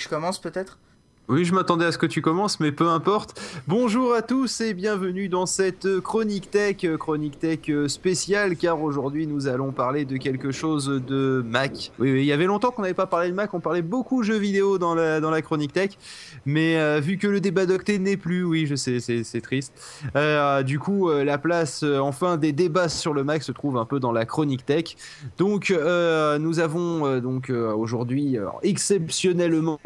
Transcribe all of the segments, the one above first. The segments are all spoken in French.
Je commence peut-être? Oui, je m'attendais à ce que tu commences, mais peu importe. Bonjour à tous et bienvenue dans cette chronique tech, chronique tech spéciale, car aujourd'hui nous allons parler de quelque chose de Mac. Oui, il y avait longtemps qu'on n'avait pas parlé de Mac, on parlait beaucoup jeux vidéo dans la, dans la chronique tech, mais euh, vu que le débat d'Octet n'est plus, oui, je sais, c'est triste. Euh, du coup, euh, la place, enfin, des débats sur le Mac se trouve un peu dans la chronique tech. Donc, nous avons donc aujourd'hui exceptionnellement,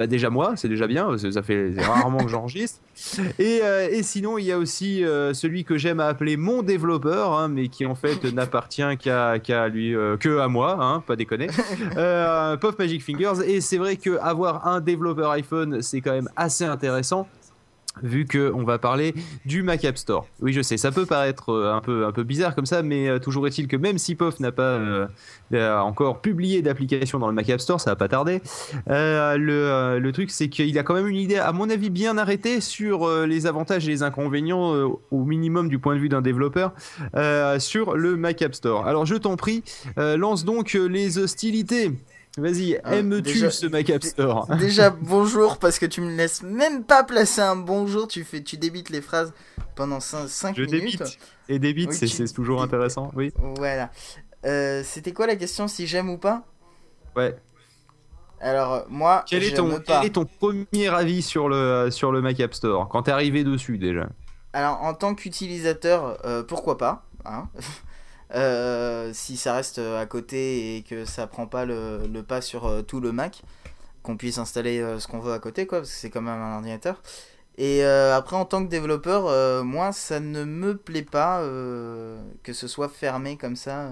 bah, déjà moi, c'est déjà bien, ça fait rarement que j'enregistre. Et, euh, et, sinon, il y a aussi euh, celui que j'aime appeler mon développeur, hein, mais qui en fait n'appartient qu'à lui, euh, que à moi, hein, pas déconner. Puff Magic Fingers. Et c'est vrai que avoir un développeur iPhone, c'est quand même assez intéressant vu qu'on va parler du Mac App Store. Oui, je sais, ça peut paraître euh, un peu, un peu bizarre comme ça, mais euh, toujours est-il que même si POF n'a pas euh, encore publié d'application dans le Mac App Store, ça va pas tarder, le, le, truc c'est qu'il a quand même une idée, à mon avis, bien arrêtée sur les avantages et les inconvénients, au minimum du point de vue d'un développeur, sur le Mac App Store. Alors je t'en prie, lance donc les hostilités. Vas-y, ah, aimes-tu ce Mac App Store Déjà, bonjour, parce que tu me laisses même pas placer un bonjour, tu, fais, tu débites les phrases pendant 5, minutes. Je débite. Et débite, c'est toujours intéressant, oui. Voilà. Euh, c'était quoi la question, si j'aime ou pas? Ouais. Alors, moi, quel est, ton, quel est ton premier avis sur le, sur le Mac App Store Quand t'es arrivé dessus, déjà? Alors, en tant qu'utilisateur, euh, pourquoi pas hein? euh, si ça reste à côté et que ça prend pas le, pas sur euh, tout le Mac, qu'on puisse installer euh, ce qu'on veut à côté, quoi, parce que c'est quand même un ordinateur. Et après, en tant que développeur, moi, ça ne me plaît pas que ce soit fermé comme ça.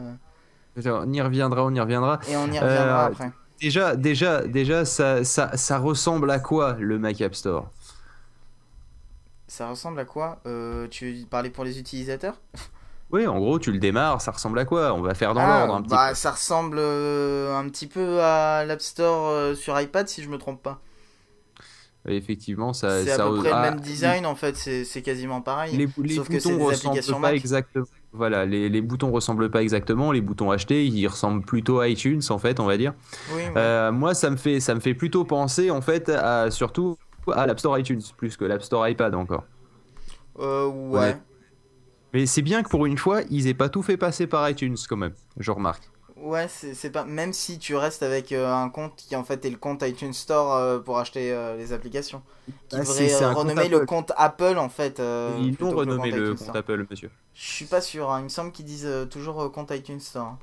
On y reviendra, on y reviendra. Et on y reviendra après. Déjà, déjà, déjà ça, ça, ça, ressemble à quoi le Mac App Store? Ça ressemble à quoi? Tu parlais pour les utilisateurs? Oui, en gros, tu le démarres, ça ressemble à quoi? On va faire dans ah, l'ordre un petit bah, Ça ressemble euh, un petit peu à l'App Store euh, sur iPad, si je me trompe pas. effectivement, ça. C'est à peu près le même design, en fait, c'est quasiment pareil. Les, les sauf que des applications pas exactement. Voilà, les, les, boutons ressemblent pas exactement. Les boutons achetés, ils ressemblent plutôt à iTunes, en fait, on va dire. Euh, moi, ça me fait, ça me fait plutôt penser, en fait, à, surtout à l'App Store iTunes, plus que l'App Store iPad encore. Euh, ouais. Mais c'est bien que pour une fois, ils aient pas tout fait passer par iTunes quand même, je remarque. Ouais, c'est pas même si tu restes avec euh, un compte qui en fait est le compte iTunes Store euh, pour acheter euh, les applications. Qui ah, devrait renommer le compte Apple en fait. Ils l'ont renommé le compte, Apple, monsieur. Je suis pas sûr, hein. il me semble qu'ils disent toujours compte iTunes Store.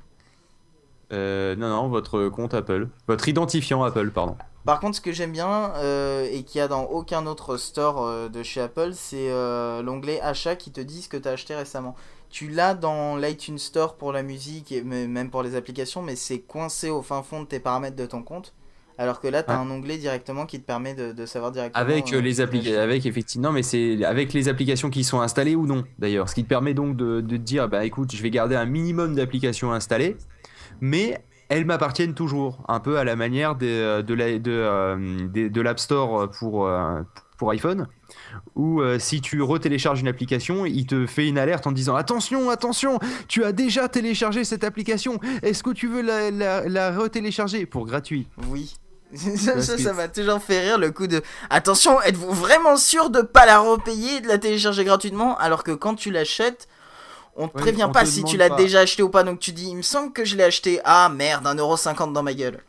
non, non, votre compte Apple. Votre identifiant Apple, pardon. Par contre, ce que j'aime bien euh, et qu'il n'y a dans aucun autre store euh, de chez Apple, c'est euh, l'onglet achat qui te dit ce que tu as acheté récemment. Tu l'as dans l'iTunes Store pour la musique et même pour les applications, mais c'est coincé au fin fond de tes paramètres de ton compte. Alors que là, tu as un onglet directement qui te permet de, savoir directement. Avec les applications, avec effectivement, mais c'est avec les applications qui sont installées ou non d'ailleurs. Ce qui te permet donc de, de dire, bah écoute, je vais garder un minimum d'applications installées, mais elles m'appartiennent toujours, un peu à la manière de, euh, de l'App Store pour, euh, pour iPhone, où euh, si tu retélécharges une application, il te fait une alerte en disant attention, attention, tu as déjà téléchargé cette application, est-ce que tu veux la, la, retélécharger? Pour gratuit. Oui. ça, ça, m'a toujours fait rire le coup de attention, êtes-vous vraiment sûr de pas la repayer et de la télécharger gratuitement? Alors que quand tu l'achètes, on te prévient pas si tu l'as déjà acheté ou pas, donc tu dis, il me semble que je l'ai acheté. Ah merde, 1,50€ dans ma gueule.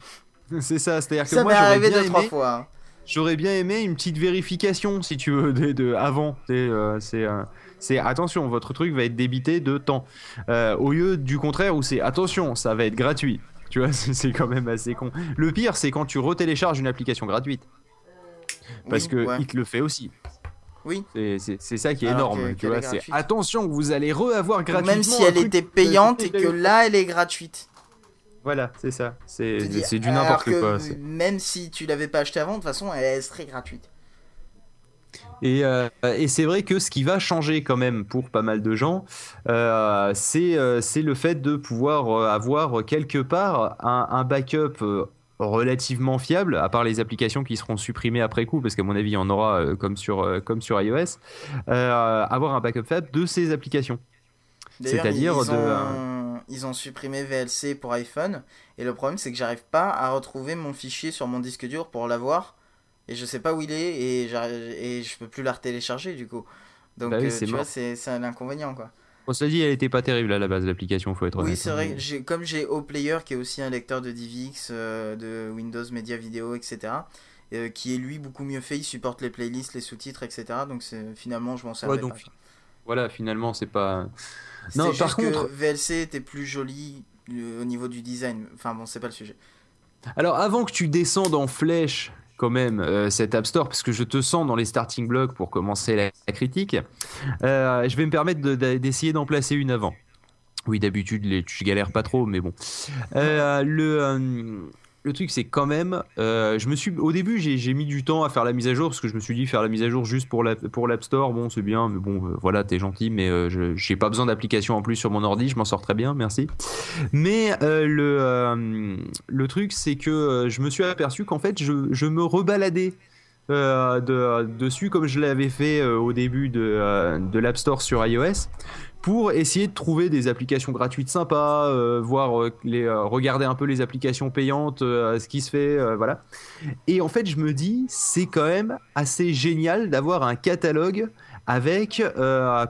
C'est ça, c'est-à-dire que ça moi j'aurais bien aimé. Trois fois. J'aurais bien aimé une petite vérification, si tu veux, de, avant. Euh, c'est euh, c'est attention, votre truc va être débité de temps. Euh, au lieu du contraire où c'est attention, ça va être gratuit. Tu vois, c'est quand même assez con. Le pire, c'est quand tu retélécharges une application gratuite. Parce que il te le fait aussi. Oui. C'est ça qui est énorme. tu vois, c'est attention, vous allez re-avoir gratuitement. Même si elle était payante et que là, elle est gratuite. Voilà, c'est ça. C'est du n'importe quoi. Même si tu l'avais pas acheté avant, de toute façon, elle serait gratuite. Et, euh, et c'est vrai que ce qui va changer quand même pour pas mal de gens, euh, euh c'est le fait de pouvoir avoir quelque part un, un backup relativement fiable, à part les applications qui seront supprimées après coup, parce qu'à mon avis, il y en aura euh, comme, sur, euh, comme sur iOS, euh, avoir un backup fiable de ces applications. C'est-à-dire de. ils ont supprimé VLC pour iPhone. Et le problème, c'est que j'arrive pas à retrouver mon fichier sur mon disque dur pour l'avoir. Et je sais pas où il est et, et je peux plus la télécharger du coup. Donc, bah tu vois, c'est un inconvénient quoi. On se dit, elle était pas terrible à la base, l'application, faut être honnête. Oui, c'est vrai, hein. comme j'ai OPlayer, qui est aussi un lecteur de DivX, euh, de Windows Media Video, etc., euh, qui est lui beaucoup mieux fait, il supporte les playlists, les sous-titres, etc., donc finalement, je m'en sers donc, Voilà, finalement, c'est pas. Non, par contre. VLC était plus joli euh, au niveau du design. Enfin bon, c'est pas le sujet. Alors, avant que tu descendes en flèche quand même euh, cet App Store, parce que je te sens dans les starting blocks pour commencer la, critique, euh, je vais me permettre d'essayer d'en placer une avant. Oui, d'habitude, je galère pas trop, mais bon. Euh, le, le truc, c'est quand même, euh, je me suis, au début, j'ai mis du temps à faire la mise à jour parce que je me suis dit faire la mise à jour juste pour l'App Store, bon, c'est bien, mais bon, euh, voilà, t'es gentil, mais euh, je j'ai pas besoin d'application en plus sur mon ordi, je m'en sors très bien, merci. Mais le le truc, c'est que je me suis aperçu qu'en fait, je, me rebaladais. de, dessus comme je l'avais fait au début de l'App Store sur iOS pour essayer de trouver des applications gratuites sympas, euh, voir euh, les, euh, regarder un peu les applications payantes, ce qui se fait, voilà. Et en fait, je me dis, c'est quand même assez génial d'avoir un catalogue avec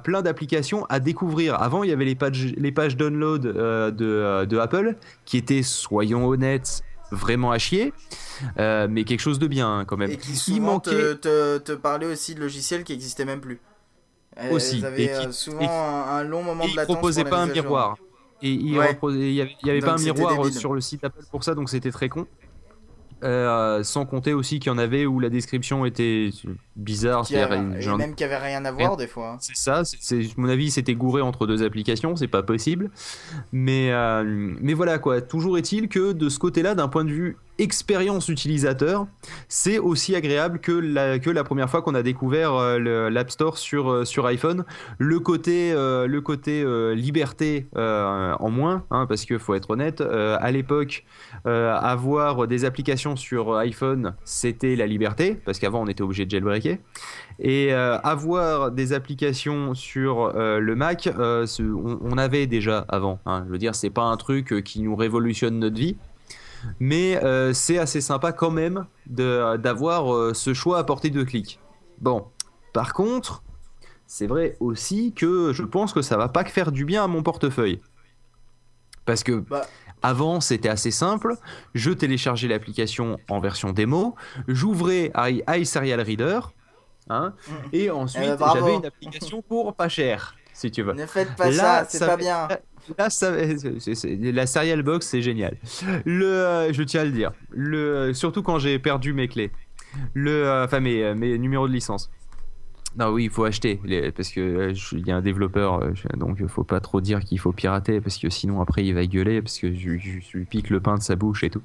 plein d'applications à découvrir. Avant, il y avait les pages, les pages download de, de, Apple qui étaient, soyons honnêtes, vraiment à chier, mais quelque chose de bien hein, quand même. Et qui souvent te, te, te parlait aussi de logiciels qui n'existaient même plus aussi. et euh, souvent un, long moment de latence. Ils proposaient pas un miroir. Et il n'y avait, pas un miroir euh, sur le site Apple pour ça, donc c'était très con. Euh, sans compter aussi qu'il y en avait où la description était bizarre. Qui a, et même qu'il n'y avait rien à voir des fois. C'est ça, c'est, mon avis, c'était gouré entre deux applications, c'est pas possible. Mais, mais voilà quoi, toujours est-il que de ce côté-là, d'un point de vue expérience utilisateur, c'est aussi agréable que la, que la première fois qu'on a découvert euh, l'App Store sur, euh, sur iPhone. Le côté, euh, le côté liberté en moins, hein, parce qu'il faut être honnête, à l'époque, avoir des applications sur iPhone, c'était la liberté, parce qu'avant on était obligé de jailbreaker. Et avoir des applications sur le Mac, on, avait déjà avant. Hein. Je veux dire, c'est pas un truc qui nous révolutionne notre vie mais euh, c'est assez sympa quand même d'avoir euh, ce choix à portée de clic. Bon, par contre, c'est vrai aussi que je pense que ça va pas que faire du bien à mon portefeuille. Parce que bah. avant, c'était assez simple. Je téléchargeais l'application en version démo, j'ouvrais iSerial Reader, hein, mm. et ensuite eh ben, j'avais une application pour pas cher, si tu veux. Ne faites pas ça, c'est pas bien. Ça, la serial box, c'est génial. Le, euh, je tiens à le dire. Le, surtout quand j'ai perdu mes clés. Le, euh, enfin mes, mes numéros de licence. Non, oui, il faut acheter parce que euh, il y a un développeur, donc il faut pas trop dire qu'il faut pirater parce que sinon après il va gueuler parce que je, lui pique le pain de sa bouche et tout.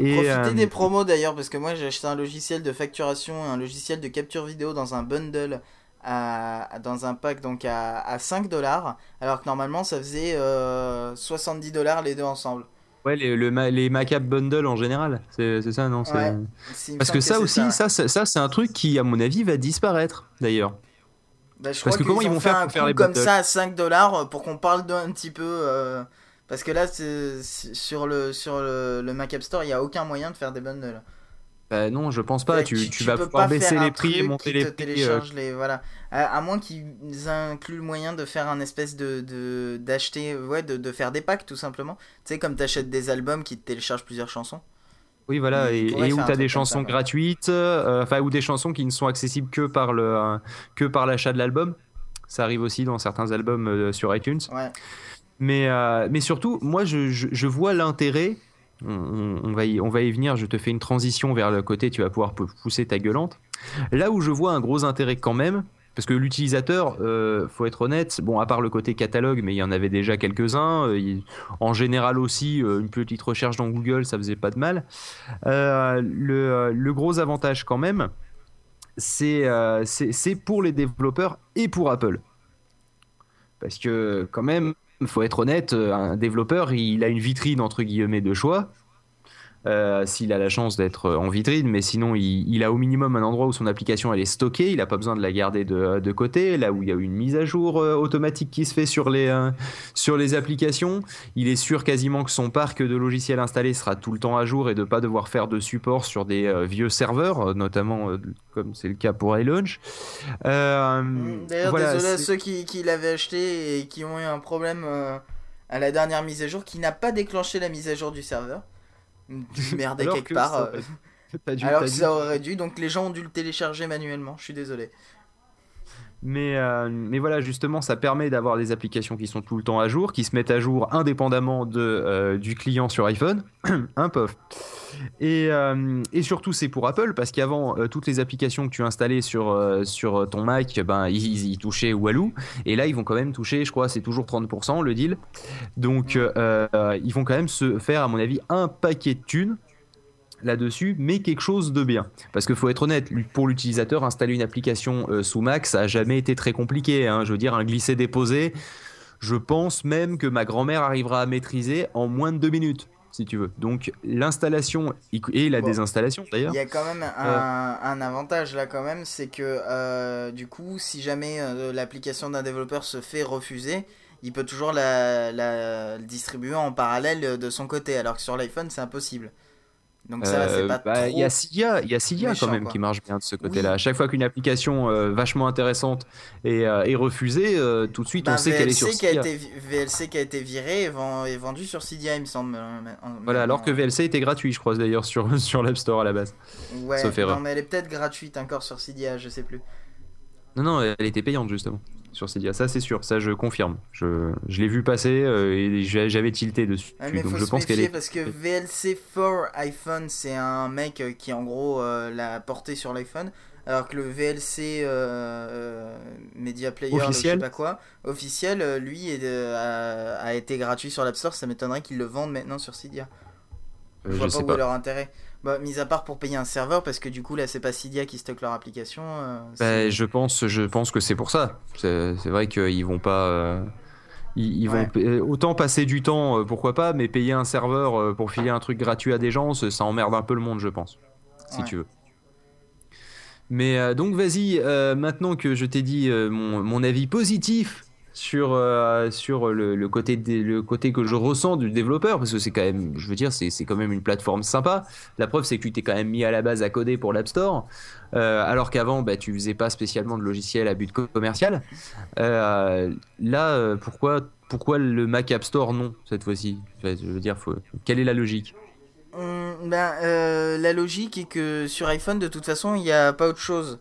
et, profitez des promos d'ailleurs parce que moi j'ai acheté un logiciel de facturation, un logiciel de capture vidéo dans un bundle dans un pack donc à, à 5 dollars, alors que normalement ça faisait 70 euh, dollars les deux ensemble. Ouais, les, le, les Macap Bundle en général, c'est ça, non Parce que ça aussi, ça, ça, c'est un truc qui, à mon avis, va disparaître d'ailleurs. Bah, Parce que comment ils vont faire pour faire les comme ça à 5 dollars pour qu'on parle d'un petit peu. Euh, parce que là, sur le, sur le, le Mac App Store, il n'y a aucun moyen de faire des bundles. Bah non, je pense pas. Tu, tu, vas pouvoir baisser les prix et monter les prix. Euh. Les, voilà. À, moins qu'ils incluent le moyen de faire un espèce de d'acheter, ouais, de, de, faire des packs tout simplement. Tu sais, comme tu achètes des albums qui te téléchargent plusieurs chansons. Oui, voilà, et, où tu as des chansons gratuites, euh, enfin, ou des chansons qui ne sont accessibles que par le que par l'achat de l'album. Ça arrive aussi dans certains albums euh, sur iTunes. Ouais. Mais, mais surtout, moi, je, je, je vois l'intérêt on, va y, on va y venir, je te fais une transition vers le côté, tu vas pouvoir pousser ta gueulante. Là où je vois un gros intérêt quand même, parce que l'utilisateur, euh, faut être honnête, bon, à part le côté catalogue, mais il y en avait déjà quelques-uns, euh, en général aussi, euh, une petite recherche dans Google, ça faisait pas de mal. Le, gros avantage quand même, c'est pour les développeurs et pour Apple. Parce que quand même, faut être honnête, un développeur, il a une vitrine entre guillemets de choix. S'il a la chance d'être en vitrine, mais sinon il, a au minimum un endroit où son application elle est stockée, il n'a pas besoin de la garder de, de, côté, là où il y a une mise à jour automatique qui se fait sur les, sur les applications, il est sûr quasiment que son parc de logiciels installés sera tout le temps à jour et de pas devoir faire de support sur des vieux serveurs, notamment comme c'est le cas pour iLaunch. D'ailleurs, désolé à ceux qui, qui l'avaient acheté et qui ont eu un problème à la dernière mise à jour qui n'a pas déclenché la mise à jour du serveur. Merde quelque part. Euh. Alors que ça aurait dû, donc les gens ont dû le télécharger manuellement, je suis désolé. Mais, euh, mais voilà, justement, ça permet d'avoir des applications qui sont tout le temps à jour, qui se mettent à jour indépendamment euh, du client sur iPhone. Un pof. Et, euh, surtout, c'est pour Apple, parce qu'avant, toutes les applications que tu installais sur, sur ton Mac, ben, ils, ils, touchaient Walou. Et là, ils vont quand même toucher, je crois, c'est toujours 30% le deal. Donc, ils vont quand même se faire, à mon avis, un paquet de thunes là-dessus, mais quelque chose de bien. Parce qu'il faut être honnête, pour l'utilisateur, installer une application euh, sous Mac, ça n'a jamais été très compliqué. Hein. Je veux dire, un glisser-déposer, je pense même que ma grand-mère arrivera à maîtriser en moins de deux minutes. Si tu veux. Donc l'installation et la désinstallation d'ailleurs. Il y a quand même euh. un, avantage là quand même, c'est que euh, du coup, si jamais l'application d'un développeur se fait refuser, il peut toujours la, la, distribuer en parallèle de son côté, alors que sur l'iPhone c'est impossible. Donc ça, c'est pas bah, Il y a Cydia, il y a Cydia quand même qui marche bien de ce côté-là. À chaque fois qu'une application euh, vachement intéressante est, euh, est refusée, euh, tout de suite on bah, sait qu'elle est sur Cydia. Qui a été, VLC qui a été viré est, vendu sur Cydia, il me semble. Voilà, alors que VLC était gratuit, je crois d'ailleurs sur, sur l'App Store à la base. Ouais, non, mais elle est peut-être gratuite encore sur Cydia, je sais plus. Non, non, elle était payante justement sur Cydia. Ça, c'est sûr, ça, je confirme. Je, je l'ai vu passer euh, et j'avais tilté dessus. donc je pense qu'elle est. Parce que VLC for iPhone, c'est un mec euh, qui, en gros, euh, l'a porté sur l'iPhone. Alors que le VLC Media Player, officiel. je sais pas quoi, officiel, lui, est, a, été gratuit sur l'App Store. Ça m'étonnerait qu'ils le vendent maintenant sur Cydia. Je, vois pas où est leur intérêt. Bah, mis à part pour payer un serveur, parce que du coup, là, c'est pas Cydia qui stocke leur application. Euh, bah, je, pense, je pense que c'est pour ça. C'est vrai qu'ils vont pas. Euh, ils, vont autant passer du temps, euh, pourquoi pas, mais payer un serveur pour filer un truc gratuit à des gens, ça emmerde un peu le monde, je pense. Si tu veux. Mais donc, vas-y, maintenant que je t'ai dit mon, mon, avis positif sur, euh, sur le, côté le côté que je ressens du développeur, parce que c'est quand même, je veux dire, c'est, quand même une plateforme sympa. La preuve, c'est que tu t'es quand même mis à la base à coder pour l'App Store, euh, alors qu'avant, bah, tu faisais pas spécialement de logiciel à but commercial. Euh, là, pourquoi, pourquoi le Mac App Store non, cette fois-ci? Je veux dire, quelle est la logique? Hum, ben, La logique est que sur iPhone, de toute façon, il n'y a pas autre chose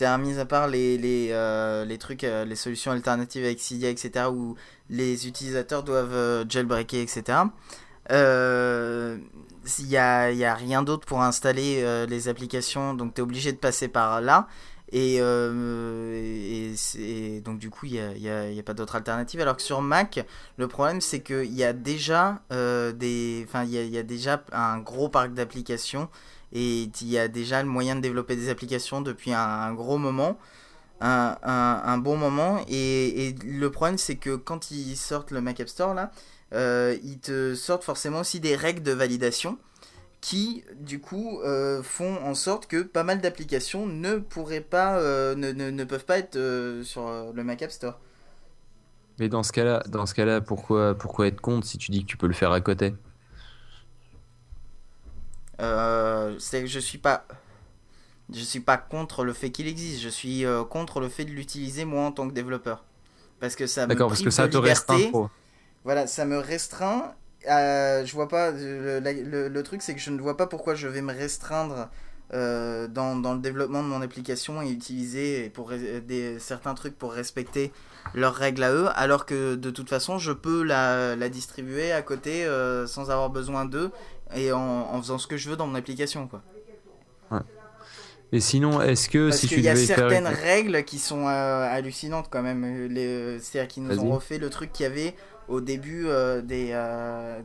c'est-à-dire, mis à part les, les, euh, les trucs, euh, les solutions alternatives avec Cydia, etc., où les utilisateurs doivent euh, jailbreaker, etc., il n'y a, y a, rien d'autre pour installer les applications, donc tu es obligé de passer par là. Et, donc, du coup, il n'y a, a, a, pas d'autre alternative. Alors que sur Mac, le problème, c'est qu'il y a y, y a déjà un gros parc d'applications et il y a déjà le moyen de développer des applications depuis un, gros moment, un, bon moment. Et, le problème, c'est que quand ils sortent le Mac App Store, là, euh, ils te sortent forcément aussi des règles de validation qui, du coup, euh, font en sorte que pas mal d'applications ne pourraient pas, euh, ne, ne, peuvent pas être sur le Mac App Store. Mais dans ce cas-là, dans ce cas-là, pourquoi, pourquoi être contre si tu dis que tu peux le faire à côté? Euh, c'est je suis pas je suis pas contre le fait qu'il existe, je suis euh, contre le fait de l'utiliser moi en tant que développeur. Parce que ça me parce que ça te restreint Voilà, ça me restreint. Euh, je vois pas. Le, truc, c'est que je ne vois pas pourquoi je vais me restreindre dans, dans, le développement de mon application et utiliser pour des, certains trucs pour respecter leurs règles à eux, alors que de toute façon, je peux la, la distribuer à côté sans avoir besoin d'eux et en, faisant ce que je veux dans mon application quoi. Ouais. Et sinon, est-ce que Parce si tu y a certaines règles qui sont euh, hallucinantes quand même. Euh, c'est-à-dire qu'ils nous ont refait le truc qu'il y avait au début euh, des,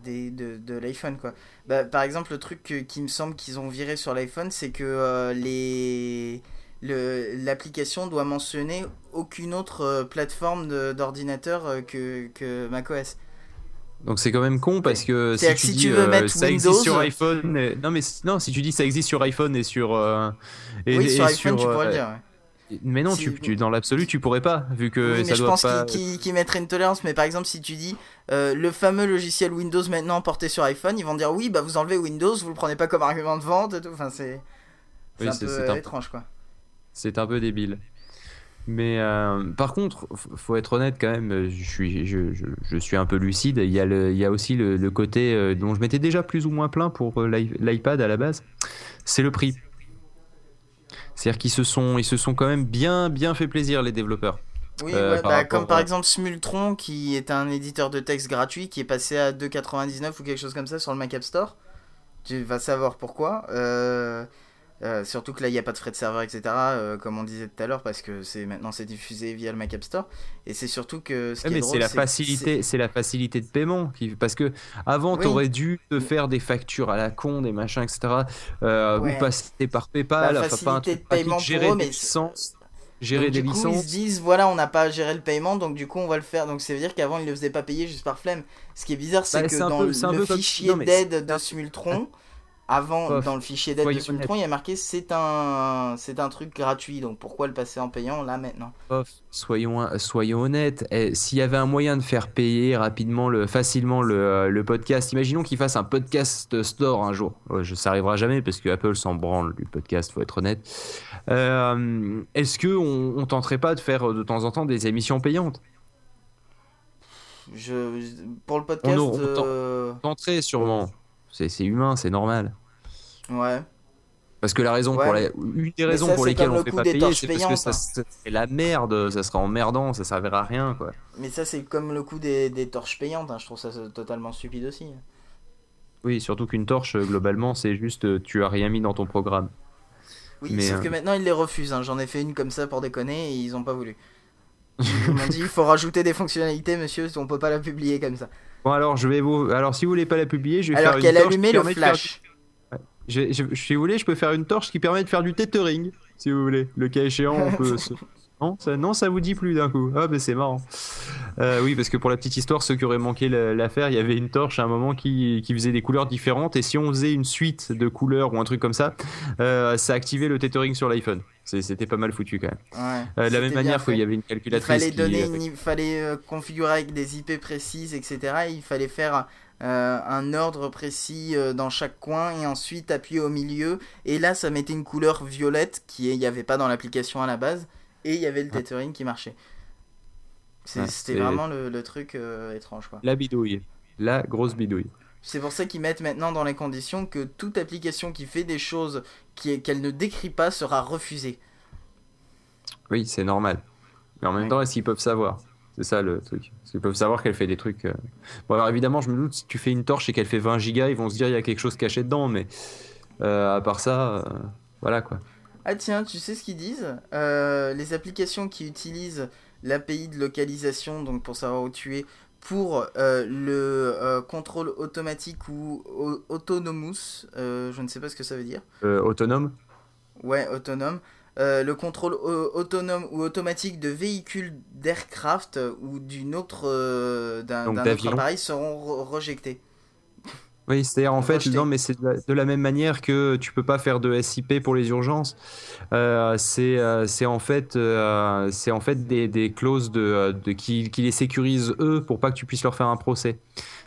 des, de, de l'iPhone quoi. Bah, par exemple, le truc qui me semble qu'ils ont viré sur l'iPhone, c'est que les l'application doit mentionner aucune autre plateforme d'ordinateur que, que macOS. Donc c'est quand même con parce que si que tu si dis tu veux euh, mettre ça existe sur Windows- iPhone, et- non mais non si tu dis ça existe sur iPhone et sur euh, et, oui, et sur iPhone, tu euh, pourrais le dire. ouais. Mais non, Si- tu, tu- dans l'absolu tu pourrais pas vu que oui, ça mais je doit pense pas. qu'ils mettraient une tolérance. Mais par exemple, si tu dis euh, le fameux logiciel Windows maintenant porté sur iPhone, ils vont dire oui, bah vous enlevez Windows, vous le prenez pas comme argument de vente et tout. Enfin, c'est c'est Oui, un peu euh, un- étrange quoi. C'est un peu débile. Mais euh, par contre, faut être honnête quand même, euh, je suis, je, je- je suis un peu lucide. Il y a, le, il y a aussi le, le côté euh, dont je m'étais déjà plus ou moins plein pour l'i- l'iPad à la base, c'est le prix. C'est-à-dire qu'ils se sont, ils se sont quand même bien, bien fait plaisir les développeurs. Oui, Euh, ouais, par bah, rapport comme par exemple Smultron, qui est un éditeur de texte gratuit, qui est passé à 2,99 ou quelque chose comme ça sur le Mac App Store. Tu vas savoir pourquoi. Euh, euh, surtout que là, il n'y a pas de frais de serveur, etc. euh, comme on disait tout à l'heure, parce que c'est maintenant c'est diffusé via le Mac App Store. Et c'est surtout que ce qui Ouais, est mais c'est la facilité, c'est la facilité de paiement qui, parce que avant Oui. t'aurais dû te faire des factures à la con, des machins, etc. euh, Ouais. ou passer par PayPal, enfin, pas un truc de pratique, paiement pour gérer eux, des mais- licences, gérer Donc, des du coup, licences. ils se disent voilà, on n'a pas à gérer le paiement, donc du coup, on va le faire. Donc, ça veut dire qu'avant, ils ne le faisaient pas payer juste par flemme. Ce qui est bizarre, c'est Bah, que dans peu- le, peu fichier d'aide de Smultron, avant, dans le fichier d'aide de il y a marqué c'est un, c'est un truc gratuit. Donc, pourquoi le passer en payant là maintenant soyons, soyons honnêtes. Eh, S'il y avait un moyen de faire payer rapidement, le, facilement le, euh, le podcast, imaginons qu'il fasse un podcast store un jour. Je, ça arrivera jamais parce que Apple s'en branle du podcast, faut être honnête. Euh, Est-ce que on, on tenterait pas de faire euh, de temps en temps des émissions payantes? Je, Pour le podcast, On- on euh, Tenterait sûrement. C'est c'est humain, c'est normal. ouais. Parce que la raison Ouais. pour la, une des raisons ça, pour c'est lesquelles on le fait pas payer, c'est parce que ça, hein. ça serait la merde, ça serait emmerdant, ça servira à rien quoi. Mais ça, c'est comme le coup des, des torches payantes. hein. Je trouve ça totalement stupide aussi. Oui, surtout qu'une torche, euh, globalement, c'est juste euh, tu as rien mis dans ton programme. Oui, Mais, sauf euh, que maintenant ils les refusent. hein. J'en ai fait une comme ça pour déconner et ils ont pas voulu. Ils m'ont dit il faut rajouter des fonctionnalités, monsieur, on peut pas la publier comme ça. Bon alors je vais vous, alors si vous voulez pas la publier, je vais Alors faire qu'elle une torche allumait qui le permet de faire flash. Je, je- si vous voulez, je peux faire une torche qui permet de faire du tethering, si vous voulez. Le cas échéant, on peut. Non, ça, non, ça vous dit plus d'un coup. Ah, mais c'est marrant. Euh, oui, parce que pour la petite histoire, ceux qui auraient manqué la- l'affaire, il y avait une torche à un moment qui, qui faisait des couleurs différentes, et si on faisait une suite de couleurs ou un truc comme ça, euh, ça activait le tethering sur l'iPhone. C'était pas mal foutu quand même. Ouais, Euh, de la même manière qu'il y avait une Il calculatrice. fallait donner, il fallait configurer avec des IP précises, etc. Et il fallait faire euh, un ordre précis euh, dans chaque coin et ensuite appuyer au milieu. Et là, ça mettait une couleur violette qui n'y avait pas dans l'application à la base. Et il y avait le tethering qui marchait. Ouais, C'était vraiment le, le truc euh, étrange, quoi. La bidouille. La grosse bidouille. C'est pour ça qu'ils mettent maintenant dans les conditions que toute application qui fait des choses qu'elle ne décrit pas sera refusée. Oui, c'est normal. Mais en même Ouais. temps, est-ce qu'ils peuvent savoir? C'est ça le truc. Est-ce qu'ils peuvent savoir qu'elle fait des trucs. euh, Bon, alors évidemment, je me doute, si tu fais une torche et qu'elle fait 20 gigas, ils vont se dire il y a quelque chose caché dedans, mais euh, à part ça, voilà quoi. Ah tiens, tu sais ce qu'ils disent? Euh, Les applications qui utilisent l'API de localisation, donc pour savoir où tu es, pour euh, le euh, contrôle automatique ou au- autonomous, euh, je ne sais pas ce que ça veut dire. Euh, autonome? Ouais, autonome. Le contrôle au- autonome ou automatique de véhicules d'aircraft ou d'une autre d'un appareil seront re- rejetés. Oui, c'est-à-dire en fait, non, mais c'est de, la- de la même manière que tu peux pas faire de SIP pour les urgences. Euh, c'est euh, c'est en fait, euh, c'est en fait des, des clauses de, euh, de qui, qui les sécurisent eux pour pas que tu puisses leur faire un procès.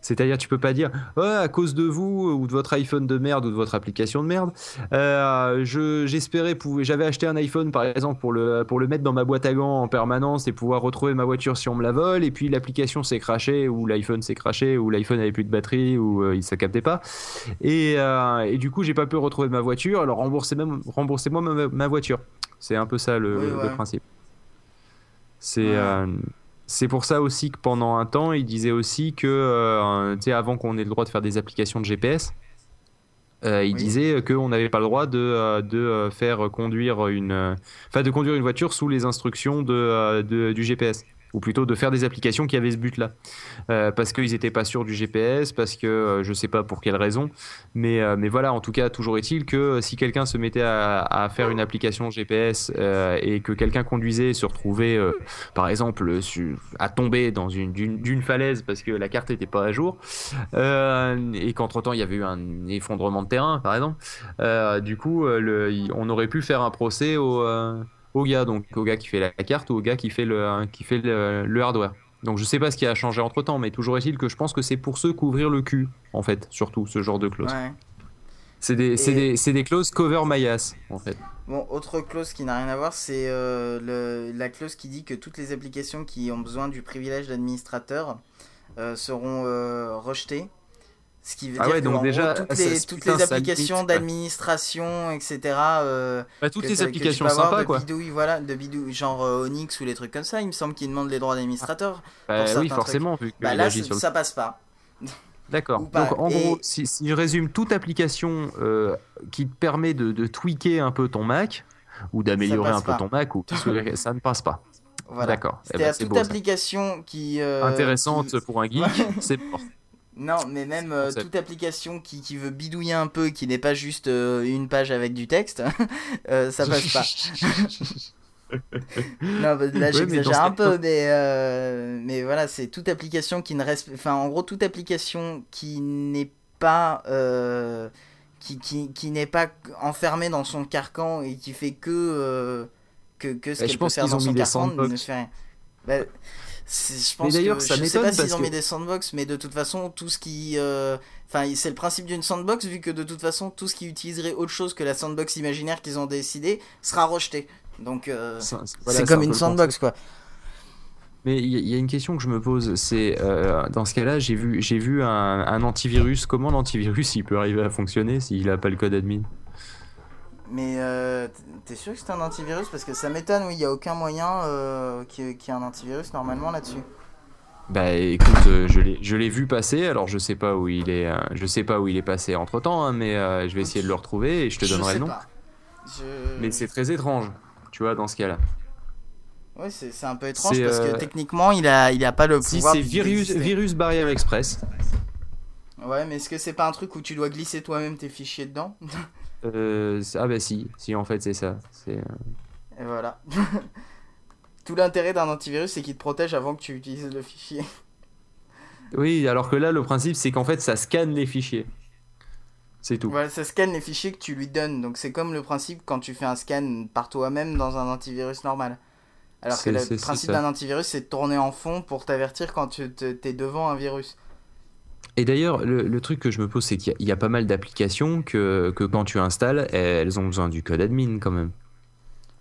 C'est-à-dire, tu peux pas dire, ouais, à cause de vous ou de votre iPhone de merde ou de votre application de merde, euh, je j'espérais j'avais acheté un iPhone par exemple pour le pour le mettre dans ma boîte à gants en permanence et pouvoir retrouver ma voiture si on me la vole et puis l'application s'est crashée ou l'iPhone s'est crashé ou l'iPhone avait plus de batterie ou euh, il se captait pas et, euh, et du coup j'ai pas pu retrouver ma voiture alors remboursez remboursez-moi ma, ma voiture c'est un peu ça le, Oui, le ouais. principe c'est Ouais. C'est pour ça aussi que pendant un temps il disait aussi que euh, tu sais avant qu'on ait le droit de faire des applications de GPS euh, il Oui. disait qu'on n'avait pas le droit de, euh, de faire conduire une, enfin de conduire une voiture sous les instructions de, de- du GPS. Ou plutôt de faire des applications qui avaient ce but-là, euh, parce qu'ils n'étaient pas sûrs du GPS, parce que euh, je sais pas pour quelle raison, mais, euh, mais voilà, en tout cas, toujours est-il que si quelqu'un se mettait à, faire une application GPS et que quelqu'un conduisait et se retrouvait, par exemple, à tomber dans une d'une falaise parce que la carte n'était pas à jour, et qu'entre-temps il y avait eu un effondrement de terrain, par exemple, du coup, on aurait pu faire un procès au au gars, donc au gars qui fait la carte ou au gars qui fait le, qui fait le, hardware. Donc je sais pas ce qui a changé entre temps, mais toujours est-il que je pense que c'est pour ceux couvrir le cul, en fait, surtout ce genre de clause. C'est des, des, des, clauses cover my ass, en fait. Bon, autre clause qui n'a rien à voir, c'est euh, la clause qui dit que toutes les applications qui ont besoin du privilège d'administrateur euh, seront euh, rejetées ce qui veut ah dire donc déjà, toutes les, toutes les applications d'administration, etc. Euh, bah, toutes les applications sympas, quoi. Bidouille, voilà, de bidouille, genre euh, Onyx ou les trucs comme ça, il me semble qu'ils demandent les droits d'administrateur. Bah, oui, forcément, vu que bah, là, ça passe pas. D'accord. Donc en gros, si, je résume toute application euh, qui te permet de, de, tweaker un peu ton Mac ou d'améliorer un peu ton Mac, ou ça ne passe pas. Voilà. D'accord. Eh ben, toute application qui intéressante pour un geek, c'est. Non, mais même euh, toute application qui, qui, veut bidouiller un peu, qui n'est pas juste euh, une page avec du texte, euh, ça passe pas. non, bah, là j'exagère un peu, mais, mais voilà, c'est toute application qui ne reste. Enfin, en gros, toute application qui n'est pas. qui, qui, qui n'est pas enfermée dans son carcan et qui fait que. que, que ce qu'elle peut faire dans son carcan ne fait rien. Bah, je pense d'ailleurs, ça je sais pas s'ils ont mis des sandbox, mais de toute façon, tout ce qui. Euh, enfin, c'est le principe d'une sandbox, vu que de toute façon, tout ce qui utiliserait autre chose que la sandbox imaginaire qu'ils ont décidé sera rejeté. Donc, euh, c'est comme une sandbox, quoi. Mais il y, a une question que je me pose, c'est euh, dans ce cas-là, j'ai vu, j'ai vu un, un, antivirus. Comment l'antivirus il peut arriver à fonctionner s'il n'a pas le code admin? Mais euh, t'es sûr que c'est un antivirus? Parce que ça m'étonne, oui, il n'y a aucun moyen euh, qu'il y, ait un antivirus normalement là-dessus. Bah écoute, euh, je l'ai vu passer, alors je sais pas où il est, je sais pas où il est passé entre temps, hein, mais je vais essayer de le retrouver et je te donnerai le nom. Mais c'est très étrange, tu vois, dans ce cas-là. Oui, c'est un peu étrange parce que techniquement, il a, il a pas le pouvoir. Si c'est virus, virus barrière express. Ouais, mais est-ce que c'est pas un truc où tu dois glisser toi-même tes fichiers dedans? Euh, ah bah si, si en fait c'est ça. C'est, euh, Et voilà. Tout l'intérêt d'un antivirus c'est qu'il te protège avant que tu utilises le fichier. Oui, alors que là le principe c'est qu'en fait ça scanne les fichiers. C'est tout. Voilà, ça scanne les fichiers que tu lui donnes. Donc c'est comme le principe quand tu fais un scan par toi-même dans un antivirus normal. Alors que le principe d'un antivirus c'est de tourner en fond pour t'avertir quand tu es devant un virus. Et d'ailleurs, le, truc que je me pose, c'est qu'il y, a pas mal d'applications que, que, quand tu installes, elles ont besoin du code admin quand même.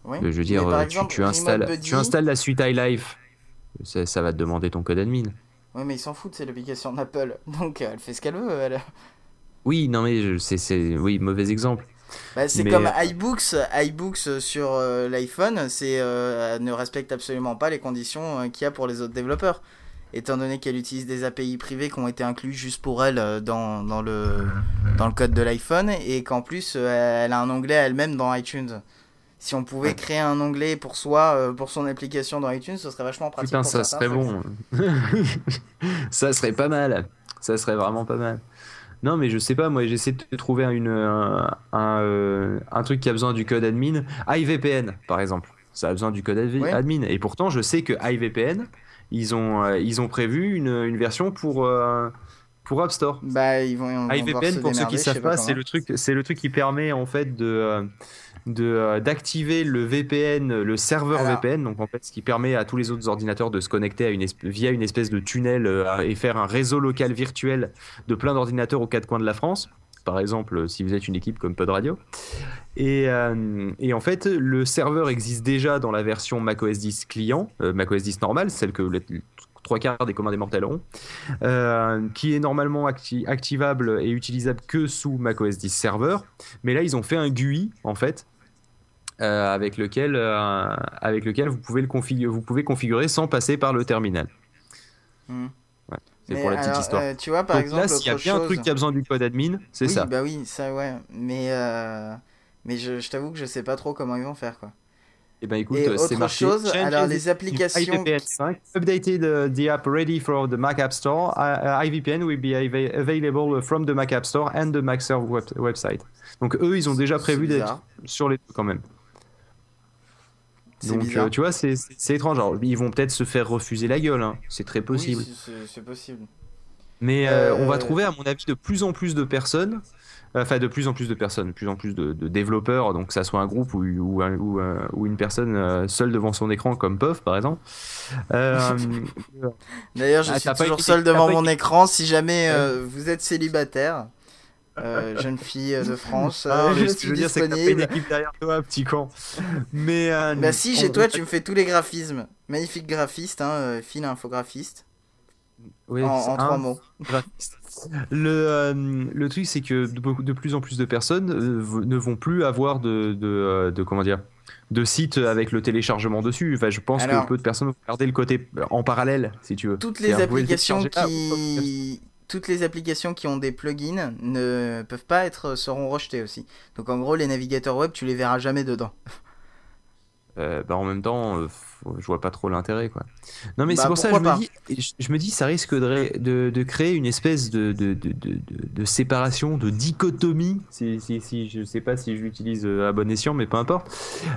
Oui. Je veux dire, tu, installes, tu installes la suite iLife, ça, ça, va te demander ton code admin. Oui, mais ils s'en foutent, c'est l'application d'Apple. Donc elle fait ce qu'elle veut. Elle... Oui, non, mais c'est oui, mauvais exemple. Bah, c'est comme euh, iBooks, iBooks sur euh, l'iPhone, c'est euh, ne respecte absolument pas les conditions qu'il y a pour les autres développeurs étant donné qu'elle utilise des API privées qui ont été inclus juste pour elle euh, dans, dans, le, dans le code de l'iPhone et qu'en plus euh, elle a un onglet elle-même dans iTunes. Si on pouvait créer un onglet pour soi, euh, pour son application dans iTunes, ce serait vachement pratique. Putain, ça serait bon. ça serait pas mal. Ça serait vraiment pas mal. Non, mais je sais pas, moi j'essaie de trouver une, un, un, truc qui a besoin du code admin. iVPN, par exemple. Ça a besoin du code admin. Et pourtant, je sais que iVPN, ils ont, euh, ils ont prévu une, une version pour, euh, pour App Store. Bah, ils vont, iVPN, pour ceux qui savent pas, c'est le truc, c'est le truc qui permet en fait de euh, de d'activer le VPN, le serveur VPN, donc en fait ce qui permet à tous les autres ordinateurs de se connecter à une via une espèce de tunnel et faire un réseau local virtuel de plein d'ordinateurs aux quatre coins de la France par exemple, si vous êtes une équipe comme Pod Radio. Et, euh, en fait, le serveur existe déjà dans la version macOS 10 client, euh, macOS 10 normal, celle que les trois quarts des commandes mortels ont, euh, qui est normalement activable et utilisable que sous macOS 10 serveur. Mais là, ils ont fait un GUI, en fait, avec, lequel, avec lequel vous pouvez, le configurer, vous pouvez configurer sans passer par le terminal. Hmm. C'est pour la petite histoire. Euh, tu vois, par exemple, là, s'il y a bien un truc qui a besoin du code admin, c'est ça. Bah oui, ça, ouais. Mais, euh, mais je, je t'avoue que je sais pas trop comment ils vont faire, quoi. Eh ben écoute, Et c'est marqué. chose, alors les applications. IVPN 5 updated uh, the app ready for the Mac App Store. Uh, uh, IVPN will be ava- available from the Mac App Store and the Mac Serve web- website. Donc eux, ils ont déjà prévu d'être sur les deux quand même. Donc euh, tu vois, c'est étrange. Alors, ils vont peut-être se faire refuser la gueule, hein. c'est très possible. Oui, c'est- possible. Mais euh, Euh, on va trouver, à mon avis, de plus en plus de personnes, euh, enfin de plus en plus de personnes, de plus en plus de, de développeurs, donc que ça soit un groupe ou, ou, un- ou, un- ou une personne euh, seule devant son écran, comme Puff par exemple. Euh, D'ailleurs, je Ah, suis toujours été- seul devant mon été- écran. Si jamais euh, vous êtes célibataire, euh, jeune fille euh, de France, Ah, euh, je que suis je veux dire, c'est que une équipe derrière toi, petit con. Mais euh, Bah si, chez on- toi, tu me fais tous les graphismes. Magnifique graphiste, hein, fine infographiste. En c'est en un trois mots. graphiste. Le, euh, le truc, c'est que de, plus en plus de personnes ne vont plus avoir de, de, de- comment dire de sites avec le téléchargement dessus. Enfin, je pense Alors- que peu de personnes vont regarder le côté en parallèle, si tu veux. Toutes les applications qui toutes les applications qui ont des plugins ne peuvent pas être seront rejetées aussi. Donc en gros, les navigateurs web, tu les verras jamais dedans. Euh, bah, en même temps, euh, je vois pas trop l'intérêt, quoi. Non, mais Bah, c'est pour ça que je me dis, je, je me dis, ça risque de, ré- de, de créer une espèce de, séparation, de dichotomie, si, si, si, je sais pas si je l'utilise euh, à bon escient, mais peu importe,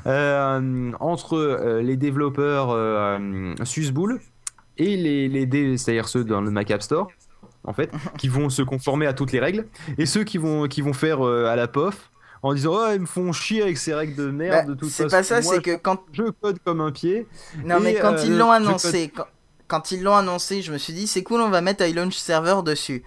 euh, entre les développeurs Susbool et les, les c'est-à-dire ceux dans le Mac App Store, en fait, qui vont se conformer à toutes les règles, et ceux qui vont, qui vont faire euh, à la POF en disant oh ils me font chier avec ces règles de merde Bah, de toute c'est façon pas ça, c'est que quand je code comme un pied non mais quand euh, ils l'ont annoncé, quand, quand ils l'ont annoncé, je me suis dit c'est cool, on va mettre iLaunch Server dessus.